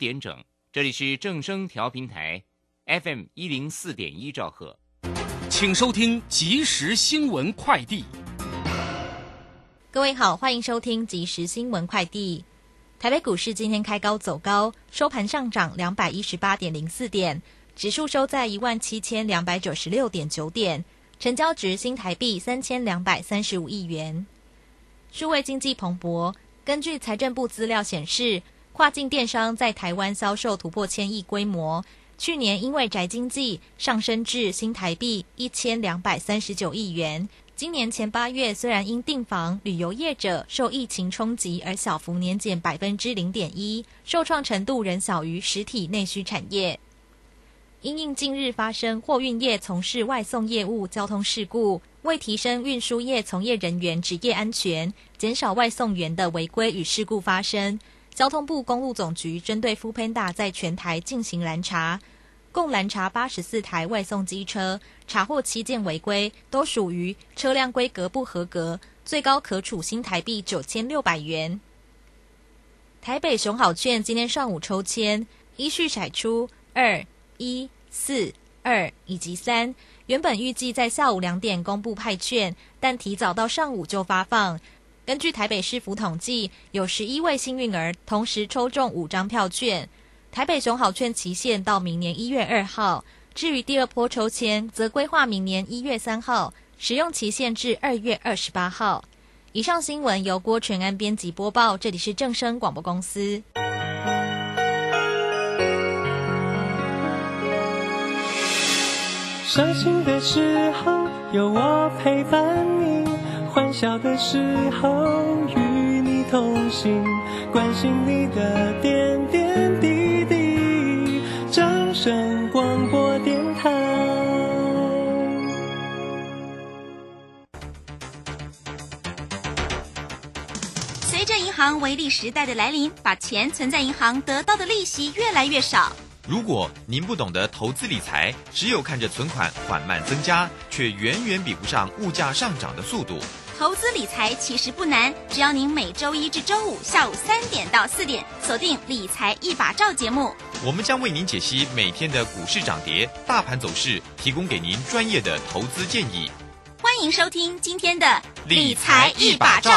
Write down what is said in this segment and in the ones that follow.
点整，这里是正声调频台，FM 一零四点一兆赫，请收听即时新闻快递。各位好，欢迎收听即时新闻快递。台北股市今天开高走高，收盘上涨两百一十八点零四点，指数收在一万七千两百九十六点九点，成交值新台币三千两百三十五亿元。数位经济蓬勃，根据财政部资料显示，跨境电商在台湾销售突破千亿规模，去年因为宅经济上升至新台币一千两百三十九亿元。今年前八月，虽然因订房、旅游业者受疫情冲击而小幅年减百分之零点一，受创程度仍小于实体内需产业。因应近日发生货运业从事外送业务交通事故，为提升运输业从业人员职业安全，减少外送员的违规与事故发生，交通部公路总局针对 f 喷 Panda 在全台进行拦查。共拦查八十四台外送机车，查获七件违规，都属于车辆规格不合格，最高可处新台币九千六百元。台北熊好券今天上午抽签，依序甩出二、一、四、二以及三。原本预计在下午两点公布派券，但提早到上午就发放。根据台北市府统计，有十一位幸运儿同时抽中五张票券。台北熊好券期限到明年一月二号，至于第二波抽签，则规划明年一月三号，使用期限至二月二十八号。以上新闻由郭全安编辑播报，这里是正声广播公司。伤心的时候有我陪伴你，欢笑的时候与你同行，关心你的点点滴滴。掌。声广播电台。随着银行微利时代的来临，把钱存在银行得到的利息越来越少。如果您不懂得投资理财，只有看着存款缓慢增加，却远远比不上物价上涨的速度。投资理财其实不难，只要您每周一至周五下午三点到四点锁定《理财一把照》节目，我们将为您解析每天的股市涨跌、大盘走势，提供给您专业的投资建议。欢迎收听今天的《理财一把照》。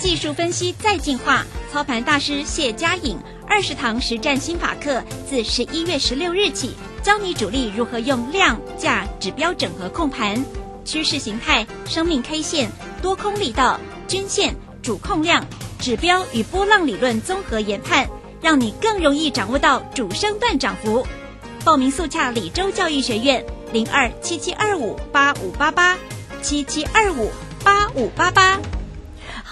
技术分析再进化，操盘大师谢佳颖二十堂实战新法课，自十一月十六日起。教你主力如何用量价指标整合控盘，趋势形态、生命 K 线、多空力道、均线、主控量、指标与波浪理论综合研判，让你更容易掌握到主升段涨幅。报名速洽李州教育学院零二七七二五八五八八七七二五八五八八。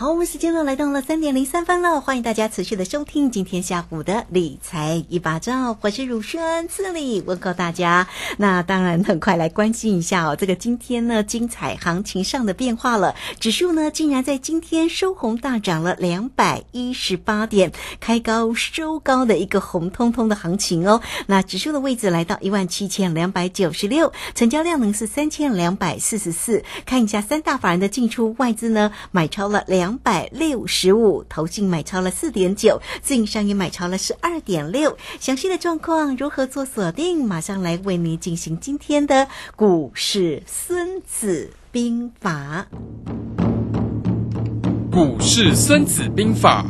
好，我们时间呢来到了三点零三分了，欢迎大家持续的收听今天下午的理财一把照，我是乳轩，这里问候大家。那当然很快来关心一下哦，这个今天呢精彩行情上的变化了，指数呢竟然在今天收红大涨了两百一十八点，开高收高的一个红彤彤的行情哦。那指数的位置来到一万七千两百九十六，成交量呢是三千两百四十四。看一下三大法人的进出，外资呢买超了两。两百六十五，投信买超了四点九，自营商也买超了十二点六。详细的状况如何做锁定？马上来为您进行今天的股市孙子兵法。股市孙子兵法，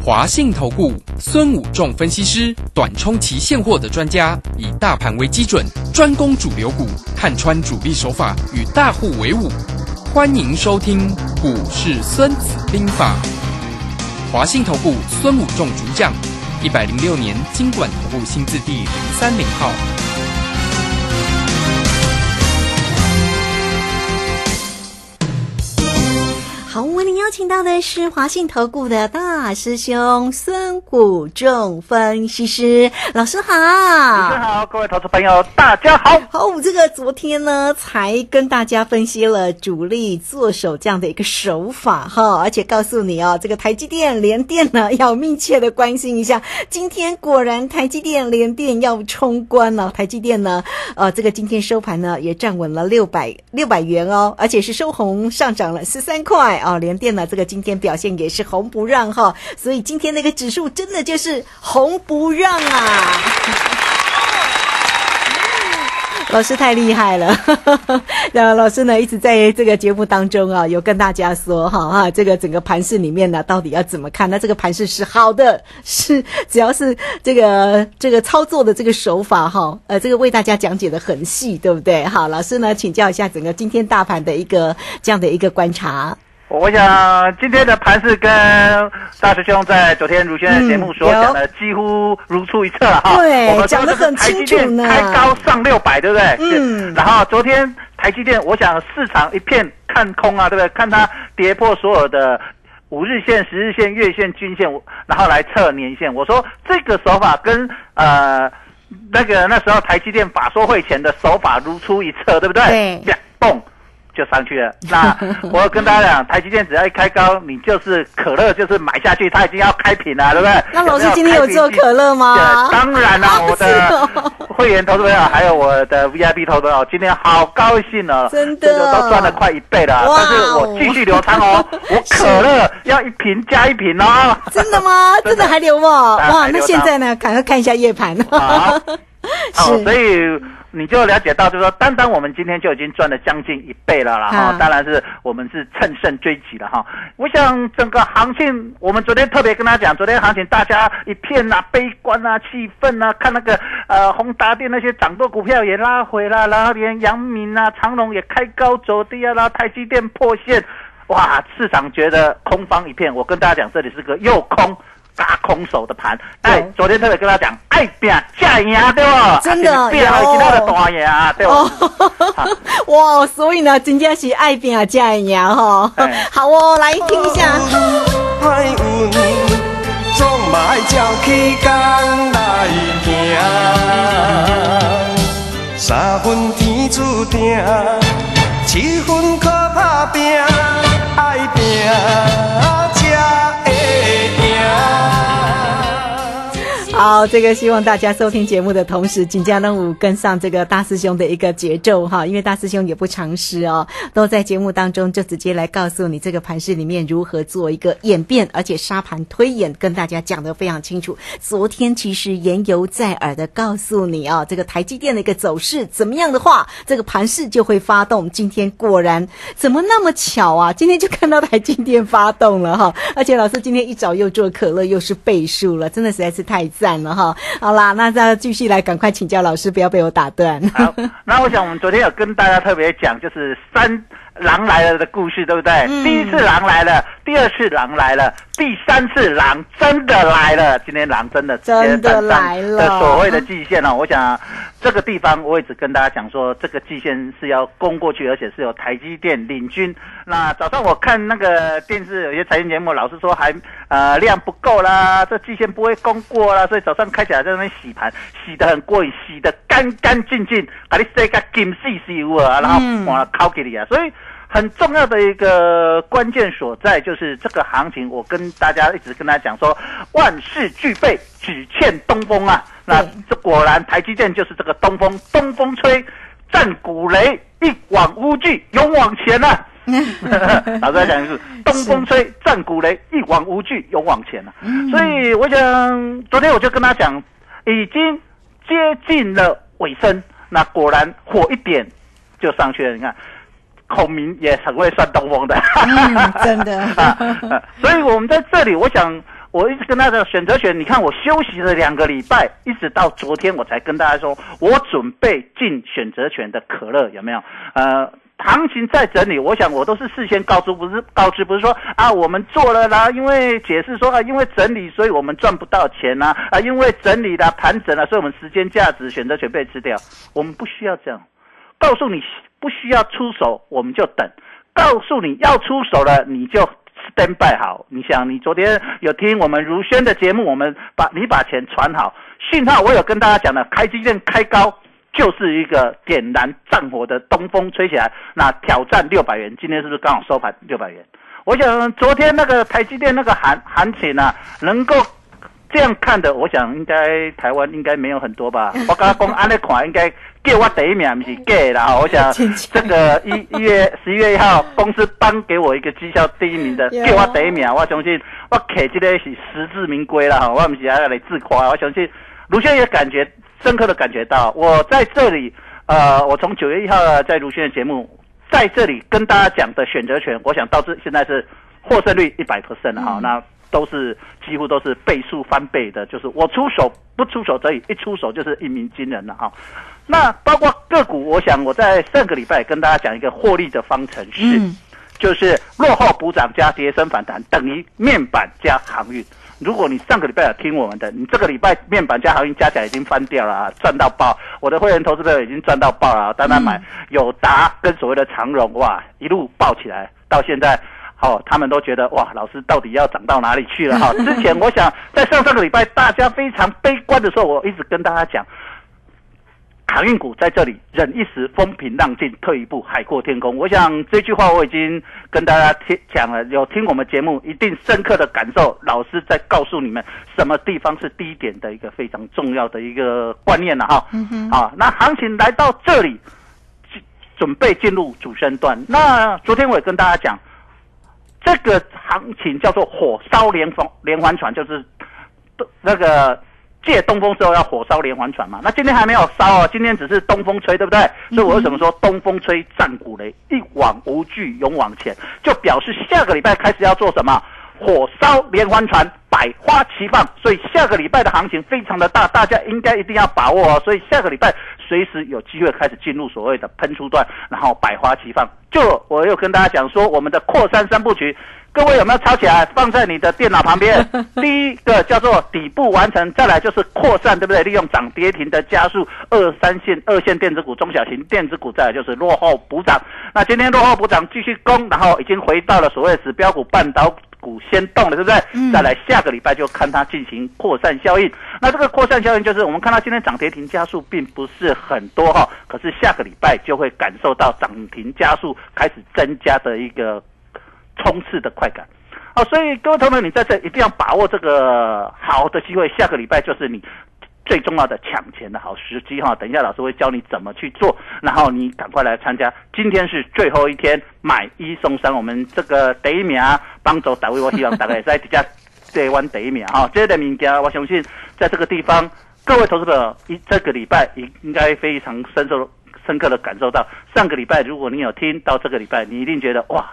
华信投顾孙武仲分析师，短冲期现货的专家，以大盘为基准，专攻主流股，看穿主力手法，与大户为伍。欢迎收听《股市孙子兵法》，华信投顾孙武仲主讲，一百零六年经管投顾新字第零三零号。请到的是华信投顾的大师兄孙谷仲分析师老师好，老师好，各位投资朋友大家好。好，这个昨天呢才跟大家分析了主力做手这样的一个手法哈，而且告诉你哦，这个台积电、联电呢要密切的关心一下。今天果然台积电、联电要冲关了，台积电呢，呃，这个今天收盘呢也站稳了六百六百元哦，而且是收红上涨了十三块。哦，连电呢？呢，这个今天表现也是红不让哈，所以今天那个指数真的就是红不让啊。老师太厉害了，那老师呢一直在这个节目当中啊，有跟大家说哈哈，这个整个盘市里面呢，到底要怎么看？那这个盘市是好的，是只要是这个这个操作的这个手法哈，呃，这个为大家讲解的很细，对不对？好，老师呢请教一下整个今天大盘的一个这样的一个观察。我想今天的盘是跟大师兄在昨天如轩的节目所讲的几乎如出一辙了哈。对我们讲得很清楚呢台积电开高上六百，对不对？嗯然后昨天台积电，我想市场一片看空啊，对不对？看它跌破所有的。五日线、十日线、月线、均线，然后来测年线。我说这个手法跟呃那个那时候台积电法说会前的手法如出一辙，对不对？对两，蹦就上去了。那 我跟大家讲，台积电只要一开高，你就是可乐，就是买下去，它已经要开瓶了，对不对？那老师今天有做可乐吗对当然了，啊 我是的哦会员投资朋友还有我的 VIP 投资朋友，今天好高兴哦，真的这个都赚了快一倍了。但是我继续留仓哦，我可乐要一瓶加一瓶哦。真的吗？真的还留吗？哇，那现在呢？赶快看一下夜盘。好，是 哦，所以你就了解到，就是说，单单我们今天就已经赚了将近一倍了啦哈啊。当然是我们是乘胜追击了哈。我想整个行情，我们昨天特别跟他讲，昨天行情大家一片呐、悲观啊、气愤啊，看那个呃宏达电那些涨多股票也拉回了，然后连阳明啊、长隆也开高走低啊，然后台积电破线，哇，市场觉得空方一片。我跟大家讲，这里是个又空。嘎空手的盘，哎，昨天特别跟他讲，爱拼假赢对不？真的变了有其他的大赢啊，对不？哦，哇，所以呢，真正是爱拼啊，加一样哈哎。好哦，来听一下。歹运，总嘛爱照起工来行。三分天注定，七分靠打拼，爱拼这个希望大家收听节目的同时，紧张任务跟上这个大师兄的一个节奏哈，因为大师兄也不藏私哦，都在节目当中就直接来告诉你这个盘势里面如何做一个演变，而且沙盘推演跟大家讲的非常清楚。昨天其实言犹在耳的告诉你啊，这个台积电的一个走势怎么样的话，这个盘势就会发动。今天果然怎么那么巧啊？今天就看到台积电发动了哈，而且老师今天一早又做可乐，又是倍数了，真的实在是太赞了哈。好啦，那再继续来，赶快请教老师，不要被我打断。好，那我想我们昨天有跟大家特别讲，就是三狼来了的故事，对不对？嗯第一次狼来了，第二次狼来了，第三次狼真的来了。今天狼真的真的来了的所谓的季线哦，我想这个地方我一直跟大家讲说，这个季线是要攻过去，而且是有台积电领军。那早上我看那个电视有些财经节目，老是说还呃量不够啦，这季线不会攻过啦，所以早上开起来在那边洗盘，洗得很过瘾，洗得干干净净，把你洗个金细细有啊，然后嗯完了敲给你啊，所以。很重要的一个关键所在就是这个行情，我跟大家一直跟大家讲说，万事俱备，只欠东风啊。那这果然台积电就是这个东风，东风吹，战鼓擂，一往无惧，勇往前啊。老师在讲的是东风吹，战鼓擂，一往无惧，勇往前啊。所以我想，昨天我就跟他讲，已经接近了尾声，那果然火一点就上去了。你看。孔明也很会算东风的，嗯真的 啊啊所以我们在这里，我想我一直跟大家选择权，你看我休息了两个礼拜，一直到昨天我才跟大家说，我准备进选择权的可乐有没有？呃。行情在整理，我想我都是事先告知，不是告知，不是说啊我们做了啦，因为解释说啊，因为整理，所以我们赚不到钱呐、啊，因为整理啦、盘整了，所以我们时间价值选择权被吃掉，我们不需要这样。告诉你不需要出手，我们就等；告诉你要出手了，你就 stand by 好。你想，你昨天有听我们如轩的节目，我们把你把钱传好，信号我有跟大家讲的，开机电开高就是一个点燃战火的东风吹起来，那挑战六百元。今天是不是刚好收盘六百元？我想昨天那个台积电那个行行情啊，能够这样看的，我想应该台湾应该没有很多吧。我刚刚讲安那款应该给我第一名不是给啦，我想这个一一月十一月一号，公司颁给我一个绩效第一名的，给我第一名，我相信我摕这个是实至名归了哈，我不是还要来自夸，我相信卢轩也感觉深刻的感觉到，我在这里，呃，我从九月一号在卢轩的节目在这里跟大家讲的选择权，我想到这现在是获胜率一百 percent 了哈，那。都是几乎都是倍数翻倍的，就是我出手不出手则已，一出手就是一鸣惊人了哈。那包括个股，我想我在上个礼拜跟大家讲一个获利的方程式，就是落后补涨加跌升反弹等于面板加航运。如果你上个礼拜有听我们的，你这个礼拜面板加航运加起来已经翻掉了啊，赚到爆！我的会员投资朋友已经赚到爆了，单单买有达跟所谓的长荣哇，一路爆起来，到现在。好，他们都觉得哇，老师到底要涨到哪里去了？哈，之前我想在上上个礼拜大家非常悲观的时候，我一直跟大家讲，航运股在这里忍一时风平浪静，退一步海阔天空。我想这句话我已经跟大家听讲了，有听我们节目一定深刻的感受。老师在告诉你们什么地方是低点的一个非常重要的一个观念了哈。嗯哼。啊，那行情来到这里，准备进入主升段。那昨天我也跟大家讲。这个行情叫做火烧连环连环船，就是那个借东风之后要火烧连环船嘛。那今天还没有烧哦，今天只是东风吹，对不对？所以我为什么说东风吹战鼓擂，一往无惧勇往前，就表示下个礼拜开始要做什么？火烧连环船，百花齐放。所以下个礼拜的行情非常的大，大家应该一定要把握哦。所以下个礼拜随时有机会开始进入所谓的喷出段，然后百花齐放。就我又跟大家讲说，我们的扩散三部曲，各位有没有抄起来放在你的电脑旁边？第一个叫做底部完成，再来就是扩散，对不对？利用涨跌停的加速，二三线、二线电子股、中小型电子股，再来就是落后补涨。那今天落后补涨继续攻，然后已经回到了所谓指标股半导股先动了，对不对？再来下个礼拜就看它进行扩散效应。那这个扩散效应就是我们看到今天涨跌停加速并不是很多哈，可是下个礼拜就会感受到涨停加速开始增加的一个冲刺的快感。哦，所以各位同学，你在这一定要把握这个好的机会，下个礼拜就是你。最重要的抢钱的好时机哈，等一下老师会教你怎么去做，然后你赶快来参加。今天是最后一天，买一送三，我们这个第一名帮助大位，我希望大家在底下台湾第一名哈。这个物件，我相信在这个地方，各位投资者一这个礼拜应应该非常深受深刻的感受到。上个礼拜如果你有听到这个礼拜，你一定觉得哇，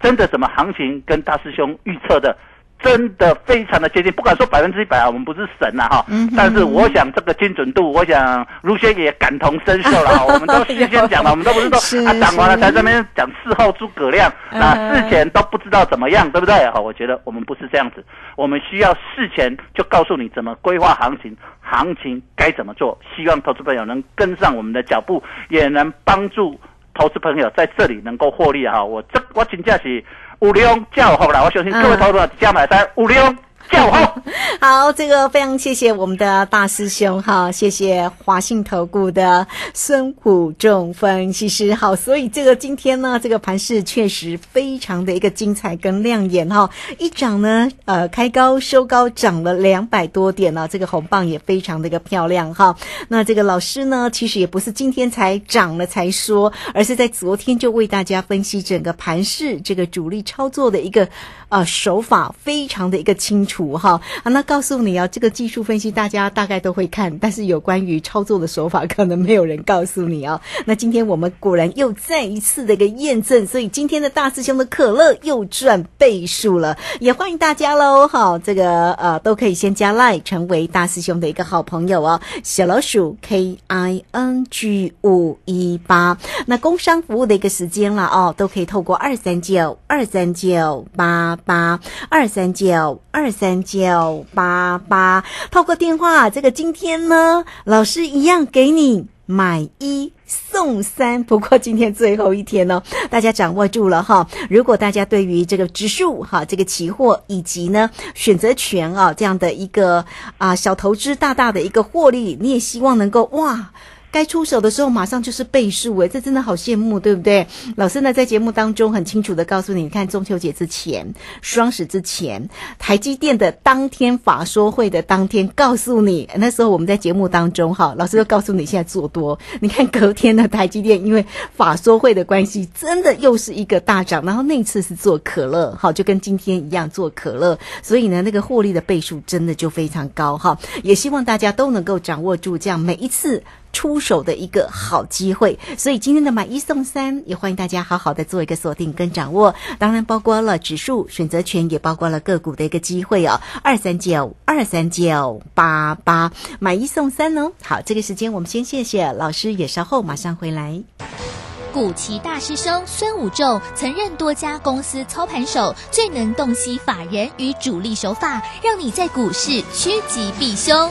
真的怎么行情跟大师兄预测的？真的非常的接近，不敢说百分之一百啊，我们不是神呐哈，但是我想这个精准度，我想卢轩也感同身受了。我们都事先讲了，我们都不是说啊讲完了才这边讲事后诸葛亮，那事前都不知道怎么样，对不对？好，我觉得我们不是这样子，我们需要事前就告诉你怎么规划行情，行情该怎么做。希望投资朋友能跟上我们的脚步，也能帮助投资朋友在这里能够获利哈。我这我请假是。五零叫好了，我相信各位投资者加买单五零。好，好，这个非常谢谢我们的大师兄哈，谢谢华信投顾的孙虎仲分析师好，所以这个今天呢，这个盘势确实非常的一个精彩跟亮眼哈，一涨呢，呃，开高收高，涨了两百多点呢，这个红棒也非常的一个漂亮哈。那这个老师呢，其实也不是今天才涨了才说，而是在昨天就为大家分析整个盘势，这个主力操作的一个呃手法，非常的一个清楚。图哈啊，那告诉你啊，这个技术分析大家大概都会看，但是有关于操作的手法，可能没有人告诉你哦。那今天我们果然又再一次的一个验证，所以今天的大师兄的可乐又赚倍数了，也欢迎大家喽哈。这个呃都可以先加 line 成为大师兄的一个好朋友哦。小老鼠 K I N G 五一八，那工商服务的一个时间了哦，都可以透过二三九二三九八八二三九二三。九八八，透过电话，这个今天呢，老师一样给你买一送三。不过今天最后一天哦，大家掌握住了哈。如果大家对于这个指数哈，这个期货以及呢选择权啊这样的一个啊小投资大大的一个获利，你也希望能够哇。该出手的时候马上就是倍数，哎，这真的好羡慕，对不对？老师呢在节目当中很清楚的告诉你，你看中秋节之前、双十之前、台积电的当天法说会的当天，告诉你那时候我们在节目当中哈，老师就告诉你现在做多，你看隔天的台积电因为法说会的关系，真的又是一个大涨，然后那次是做可乐，好，就跟今天一样做可乐，所以呢，那个获利的倍数真的就非常高哈。也希望大家都能够掌握住这样每一次出手的一个好机会。所以今天的买一送三，也欢迎大家好好的做一个锁定跟掌握，当然包括了指数选择权，也包括了个股的一个机会哦。二三九二三九八八买一送三哦。好，这个时间我们先谢谢老师，也稍后马上回来。古奇大师兄孙武仲曾任多家公司操盘手，最能洞悉法人与主力手法，让你在股市趋吉避凶。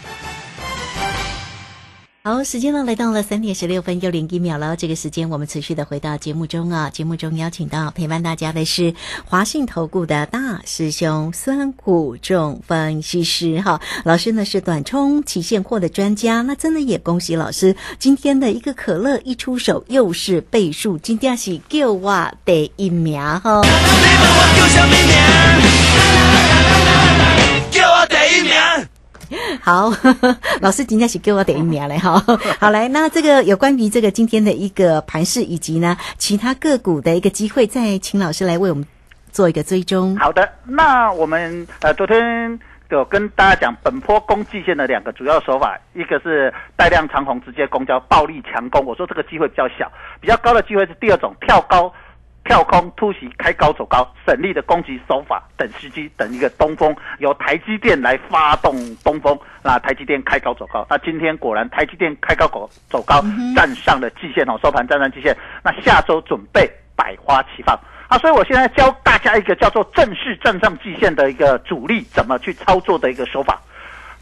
好，时间呢来到了三点十六分又零一秒了。这个时间我们持续的回到节目中啊，节目中邀请到陪伴大家的是华信投顾的大师兄孙谷仲分析师哈。老师呢是短冲期现货的专家，那真的也恭喜老师今天的一个可乐一出手又是倍数，今天是叫我第一名哈。叫我第一名。好，老师今天是给我点一名嘞哈。好来，那这个有关于这个今天的一个盘势以及呢其他个股的一个机会，再请老师来为我们做一个追踪。好的，那我们呃昨天有跟大家讲本坡攻季线的两个主要手法，一个是带量长红直接攻交暴力强攻，我说这个机会比较小，比较高的机会是第二种跳高。跳空突袭开高走高，省力的攻击手法，等时机，等一个东风，由台积电来发动东风，那台积电开高走高，那今天果然台积电开高走走高，站上了季线哦，收盘站上季线，那下周准备百花齐放啊，所以我现在教大家一个叫做正式站上季线的一个主力怎么去操作的一个手法。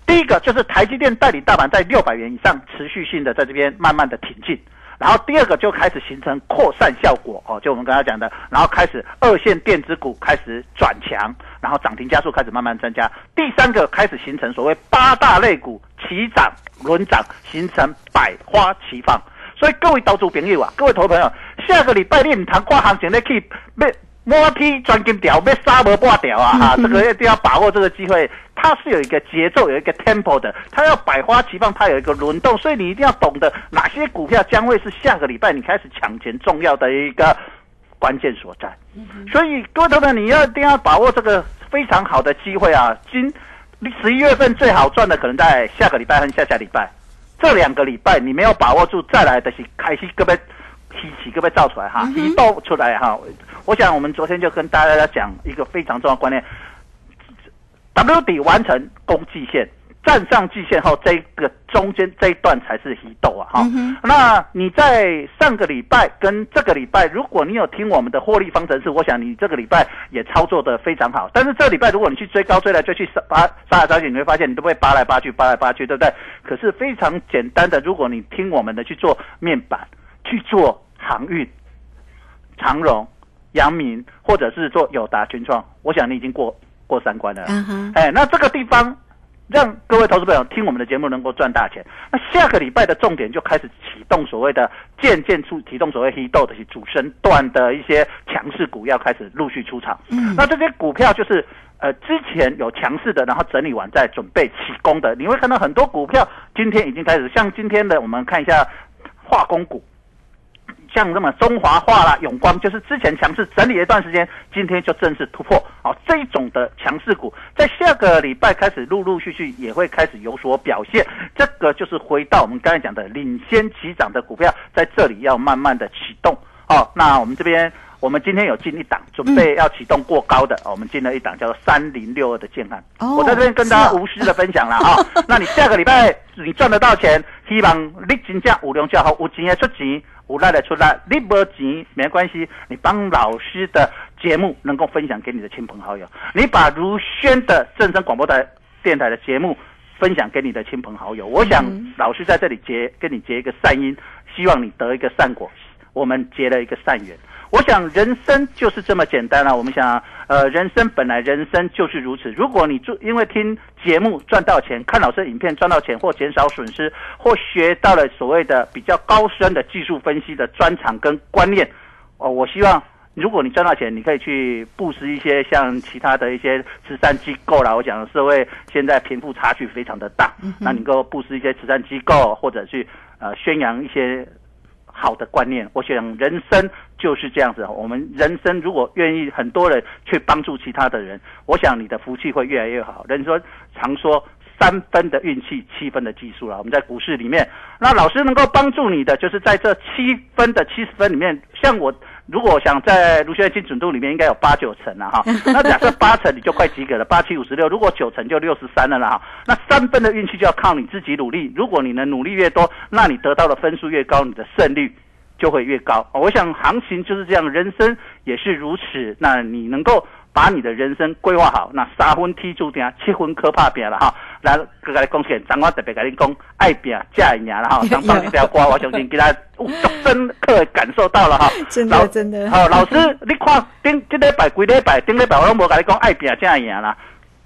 第一个就是台积电代理大盘在六百元以上持续性的在这边慢慢的挺进。然后第二个就开始形成扩散效果哦，就我们刚才讲的，然后开始二线电子股开始转强，然后涨停加速开始慢慢增加。第三个开始形成所谓八大类股齐涨轮涨，形成百花齐放。所以各位投资朋友啊，各位投资朋友，下个礼拜你唔谈跨行情，你可以？摸梯钻金条，被杀不挂掉啊！哈，这个一定要把握这个机会。它是有一个节奏，有一个 tempo 的，它要百花齐放，它有一个轮动，所以你一定要懂得哪些股票将会是下个礼拜你开始抢钱重要的一个关键所在。所以各位投资你要一定要把握这个非常好的机会啊！今十一月份最好赚的可能在下个礼拜和下下礼拜这两个礼拜，你没有把握住，再来的是开心各位起起各位造出来哈，一爆出来哈。我想，我们昨天就跟大家讲一个非常重要观念：W 底完成攻季线，站上季线后，这个中间这一段才是黑豆啊！哈，那你在上个礼拜跟这个礼拜，如果你有听我们的获利方程式，我想你这个礼拜也操作的非常好。但是这个礼拜，如果你去追高追来追去，杀杀来杀去，你会发现你都会扒来扒去，扒来扒去，对不对？可是非常简单的，如果你听我们的去做面板，去做航运、长荣。阳明或者是做友达群创，我想你已经过过三关了。哎，那这个地方让各位投资朋友听我们的节目能够赚大钱。那下个礼拜的重点就开始启动所谓的渐渐出启动所谓黑豆的主升段的一些强势股要开始陆续出场。嗯，那这些股票就是呃之前有强势的，然后整理完再准备起攻的。你会看到很多股票今天已经开始，像今天的我们看一下化工股。像那么中华化啦、永光，就是之前强势整理一段时间，今天就正式突破。好，这一种的强势股，在下个礼拜开始陆陆续续也会开始有所表现。这个就是回到我们刚才讲的领先起涨的股票，在这里要慢慢的启动。哦，那我们这边，我们今天有进一档，准备要启动过高的，我们进了一档叫做三零六二的建案。我在这边跟大家无私的分享了啊。那你下个礼拜你赚得到钱，希望你真正有量就好，有钱的出钱，有力的出力。你没钱没关系，你帮老师的节目能够分享给你的亲朋好友，你把如轩的正声广播台电台的节目分享给你的亲朋好友。我想老师在这里结跟你结一个善因，希望你得一个善果，我们结了一个善缘。我想人生就是这么简单了、我们想，呃，人生本来人生就是如此。如果你做因为听节目赚到钱，看老师的影片赚到钱，或减少损失，或学到了所谓的比较高深的技术分析的专长跟观念，哦，我希望。如果你赚到钱，你可以去布施一些像其他的一些慈善机构啦。我讲社会现在贫富差距非常的大，那你能够布施一些慈善机构，或者去呃宣扬一些好的观念。我想人生就是这样子，我们人生如果愿意很多人去帮助其他的人，我想你的福气会越来越好。人说常说三分的运气，七分的技术了。我们在股市里面，那老师能够帮助你的，就是在这七分的七十分里面，像我。如果想在卢学精准度里面，应该有八九成了哈。那假设八成，你就快及格了，八七五十六。如果九成，就六十三了啦哈。那三分的运气就要靠你自己努力。如果你能努力越多，那你得到的分数越高，你的胜率就会越高。我想行情就是这样，人生也是如此。那你能够把你的人生规划好，那三分天注定，七分可怕拼了哈。来，佮你讲先，张我特别跟你讲，爱拼才会赢了哈。张放这条歌，我相信给他深刻感受到了哈。真 的真的。好，老师，你看顶这礼拜、几礼拜、顶礼拜，我拢无跟你讲爱拼才会赢啦。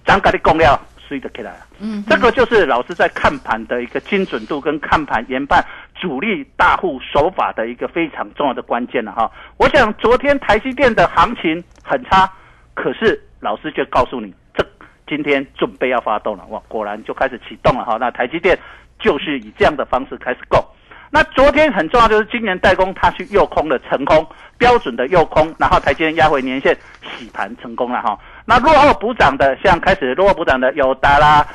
张跟你讲了，水得起来了。嗯，这个就是老师在看盘的一个精准度跟看盘研判主力大户手法的一个非常重要的关键了哈。我想昨天台积电的行情很差，可是老师却告诉你。这今天准备要发动了，哇，果然就开始启动了哈。那台积电就是以这样的方式开始供。那昨天很重要就是今年代工它去诱空了成功，标准的诱空，然后台积电压回年线洗盘成功了哈。那落后补涨的，像开始落后补涨的有达啦，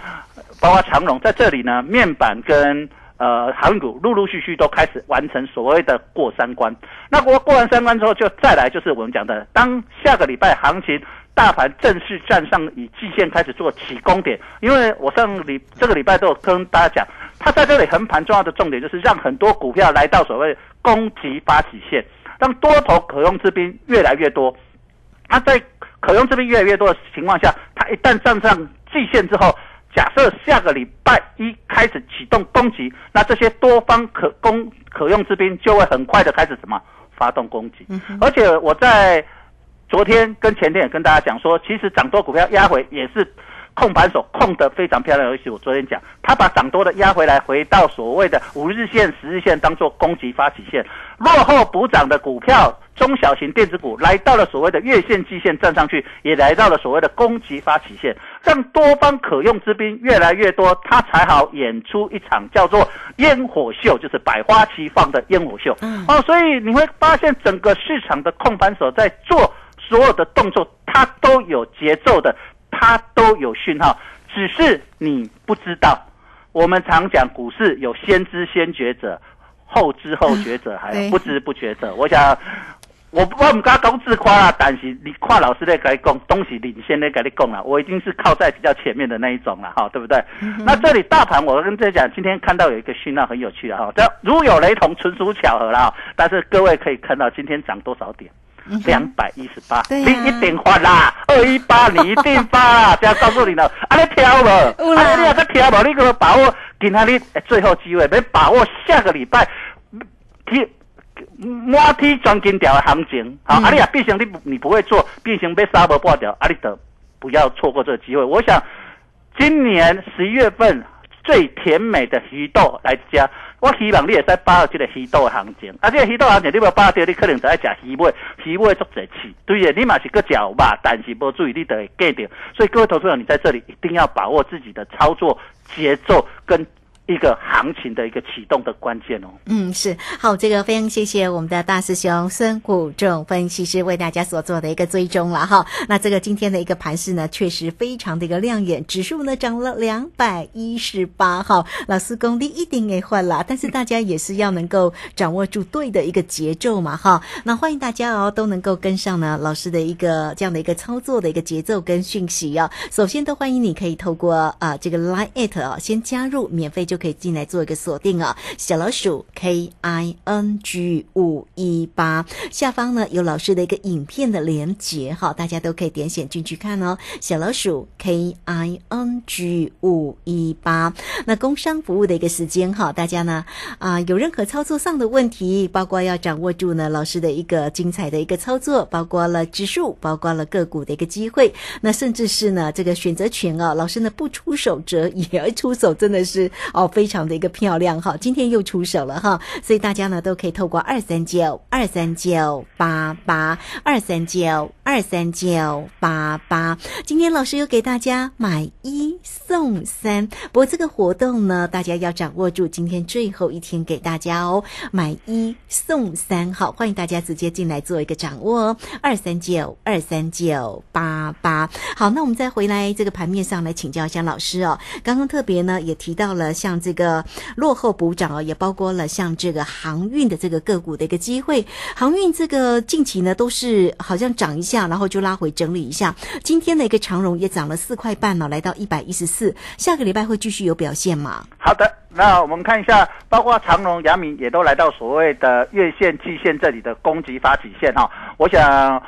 包括长荣在这里呢，面板跟呃航运股陆陆续续都开始完成所谓的过三关。那过过完三关之后，就再来就是我们讲的，当下个礼拜行情。大盘正式站上以季线开始做起攻点，因为我上礼这个礼拜都有跟大家讲，它在这里横盘重要的重点就是让很多股票来到所谓攻击发起线，让多头可用之兵越来越多。它在可用之兵越来越多的情况下，它一旦站上季线之后，假设下个礼拜一开始启动攻击，那这些多方可攻可用之兵就会很快的开始什么发动攻击，而且我在。昨天跟前天也跟大家讲说，其实涨多股票压回也是控盘手控得非常漂亮。尤其我昨天讲，他把涨多的压回来，回到所谓的五日线、十日线当做攻击发起线；落后补涨的股票、中小型电子股来到了所谓的月线、季线站上去，也来到了所谓的攻击发起线，让多方可用之兵越来越多，他才好演出一场叫做烟火秀，就是百花齐放的烟火秀。哦，所以你会发现整个市场的控盘手在做。所有的动作，它都有节奏的，它都有讯号，只是你不知道。我们常讲股市有先知先觉者，后知后觉者，还有不知不觉者。我想，我我们刚刚自夸啦，但是你跨老师在跟你讲，东西领先在跟你讲了，我已经是靠在比较前面的那一种了，哈，对不对？那这里大盘，我跟大家讲，今天看到有一个讯号很有趣的哈，这如有雷同，纯属巧合啦。但是各位可以看到，今天涨多少点？两百一十八，你一定发啦！二一八你一定发啦！这样告诉你了，啊，你挑无？啊，你啊个挑无？你给我把握今天你最后机会，没把握下个礼拜天满天钻金条的行情。好，啊，你啊，毕竟你你不会做，毕竟被杀不破掉，啊，你得不要错过这个机会。我想今年十一月份最甜美的鱼豆来加。我希望你会使把握这个鱼豆的行情，啊，这个稀土行情你要把握住，你可能就爱食鱼尾，鱼尾足济气，对的，你嘛是个食肉，但是无注意你就会记着。所以各位投资者，你在这里一定要把握自己的操作节奏跟。一个行情的一个启动的关键哦。嗯，是好，这个非常谢谢我们的大师兄孙谷仲分析师为大家所做的一个追踪了哈。那这个今天的一个盘势呢，确实非常的一个亮眼，指数呢涨了两百一十八哈。老师功力一定给换了，但是大家也是要能够掌握住对的一个节奏嘛哈。那欢迎大家哦都能够跟上呢老师的一个这样的一个操作的一个节奏跟讯息哦。首先都欢迎你可以透过啊这个 Line at 哦先加入免费就。可以进来做一个锁定啊。小老鼠 K I N G 五一八下方呢有老师的一个影片的连接哈，大家都可以点选进去看哦。小老鼠 K I N G 五一八，那工商服务的一个时间哈，大家呢啊、有任何操作上的问题，包括要掌握住呢老师的一个精彩的一个操作，包括了指数，包括了个股的一个机会，那甚至是呢这个选择权啊，老师呢不出手则也要出手，真的是哦非常的一个漂亮哈，今天又出手了哈，所以大家呢都可以透过二三九二三九八八二三九二三九八八，今天老师又给大家买一送三，不过这个活动呢，大家要掌握住，今天最后一天给大家哦，买一送三，好，欢迎大家直接进来做一个掌握哦，二三九二三九八八。好，那我们再回来这个盘面上来请教一下老师哦，刚刚特别呢也提到了像这个落后补涨哦，也包括了像这个航运的这个个股的一个机会，航运这个近期呢都是好像涨一下，然后就拉回整理一下，今天的一个长荣也涨了四块半了、来到一百一十四，下个礼拜会继续有表现吗？好的，那我们看一下，包括长荣、阳明也都来到所谓的月线、季线这里的攻击发起线哈。我想，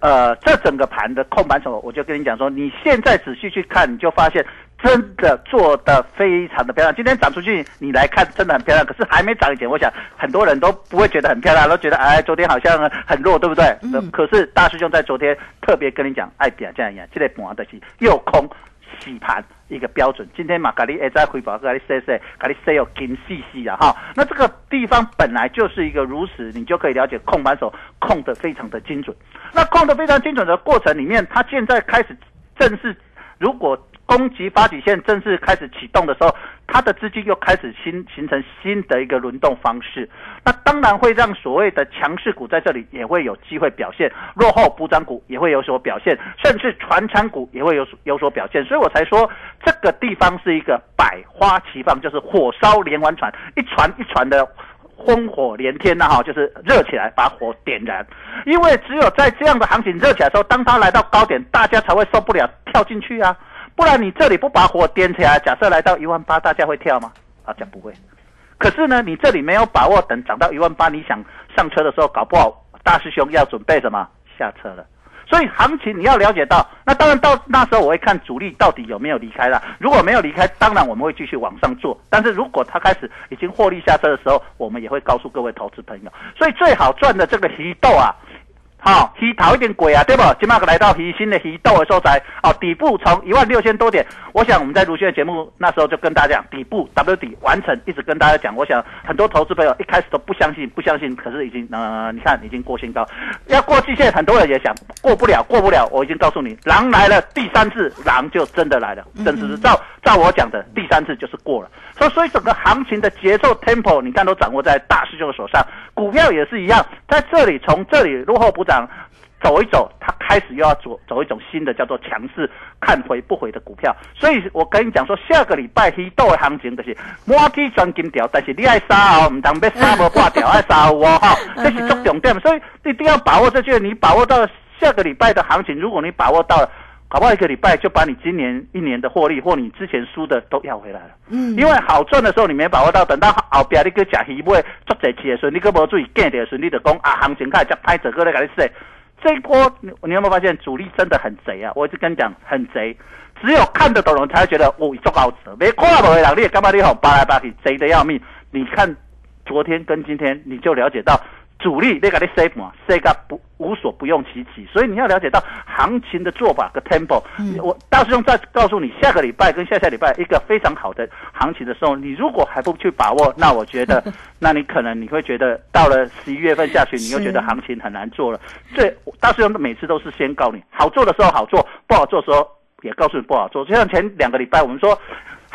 呃，这整个盘的控盘手，我就跟你讲说，你现在仔细去看，你就发现真的做的非常的漂亮。今天涨出去，你来看真的很漂亮，可是还没涨以前，我想很多人都不会觉得很漂亮，都觉得哎，昨天好像很弱，对不对？嗯可是大师兄在昨天特别跟你讲，哎，别这样样，这个盘的是又空。洗盘一个标准，今天嘛，咖喱哎在回报，咖喱 say say，咖喱 say 有金细细啊哈。那这个地方本来就是一个如此，你就可以了解控盘手控的非常的精准。那控的非常精准的过程里面，他现在开始正式，如果攻击发起线正式开始启动的时候，它的资金又开始新形成新的一个轮动方式，那当然会让所谓的强势股在这里也会有机会表现，落后补涨股也会有所表现，甚至传产股也会有所有所表现，所以我才说这个地方是一个百花齐放，就是火烧连环船，一船一船的。烽火连天呐、哈，就是热起来，把火点燃。因为只有在这样的行情热起来的时候，当它来到高点，大家才会受不了跳进去啊。不然你这里不把火点起来，假设来到一万八，大家会跳吗？大家不会。可是呢，你这里没有把握，等涨到一万八，你想上车的时候，搞不好大师兄要准备什么下车了。所以行情你要了解到，那当然到那时候我会看主力到底有没有离开了。如果没有离开，当然我们会继续往上做。但是如果他开始已经获利下车的时候，我们也会告诉各位投资朋友。所以最好赚的这个鱼豆啊，好、鱼头一点贵啊，对不？今麦来到鱼新的鱼豆的收窄，哦，底部从一万六千多点，我想我们在卢轩的节目那时候就跟大家讲，底部 W 底完成，一直跟大家讲。我想很多投资朋友一开始都不相信，不相信，可是已经呃，你看已经过新高，要过季线，很多人也想过不了，过不了。我已经告诉你，狼来了，第三次狼就真的来了，真是是照照我讲的，第三次就是过了。所以所以整个行情的节奏 tempo，你看都掌握在大师兄的手上，股票也是一样，在这里从这里落后补涨。走一走，它开始又要走走一种新的叫做强势看回不回的股票，所以我跟你讲说，下个礼拜黑豆行情就是满基钻金条，但是你爱杀哦，唔当被杀无挂掉，爱杀有哦哈，这是重点，所以一定要把握这句，你把握到下个礼拜的行情，如果你把握到了。搞不好一个礼拜就把你今年一年的获利或你之前输的都要回来了。嗯因为好赚的时候你没把握到，等到后边你去吃鱼尾做这期的时候，你搁无注意见的时候，你就讲啊，行情开始拍折，搁来跟你说，这一波你你有没有发现主力真的很贼啊？我一直跟你讲很贼，只有看得懂的人才会觉得哦，做高折，没看不的人你也干嘛你好扒来扒去，贼的要命。你看昨天跟今天，你就了解到。主力那个你 save 嘛，save 个不无所不用其极，所以你要了解到行情的做法跟 tempo。我大师兄再告诉你，下个礼拜跟下下礼拜一个非常好的行情的时候，你如果还不去把握，那我觉得，那你可能你会觉得到了十一月份下旬，你又觉得行情很难做了。所以大师兄每次都是先告你，好做的时候好做，不好做的时候也告诉你不好做。就像前两个礼拜我们说。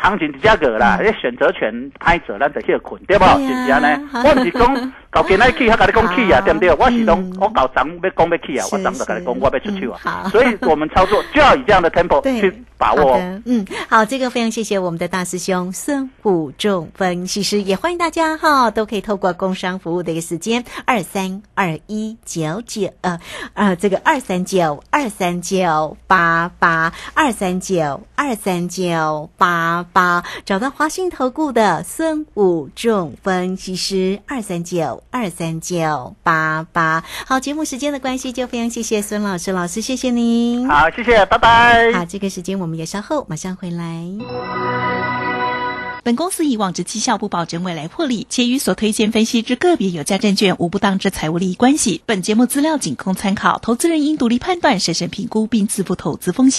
行情价格啦，你选择权拍者，咱就去困，对不？是不是安尼？好。我不是讲 搞今仔起，他跟你讲去啊，对不对？我是讲嗯。我搞涨要讲要去啊，是我涨就跟你讲是我要出去啊。所以我们操作就要以这样的 tempo 对。去把握。嗯，好，这个非常谢谢我们的大师兄孙武仲分析师，也欢迎大家哈，都可以透过工商服务的一个时间二三二一九九呃呃这个二三九二三九八八二三九二三九八八，找到华信投顾的孙武仲分析师二三九二三九八八。好，节目时间的关系，就非常谢谢孙老师，老师谢谢您。好，谢谢，拜拜。好，这个时间我们也稍后马上回来。本公司以往之绩效不保证未来获利，且与所推荐分析之个别有价证券无不当之财务利益关系。本节目资料仅供参考，投资人应独立判断、审慎评估并自负投资风险。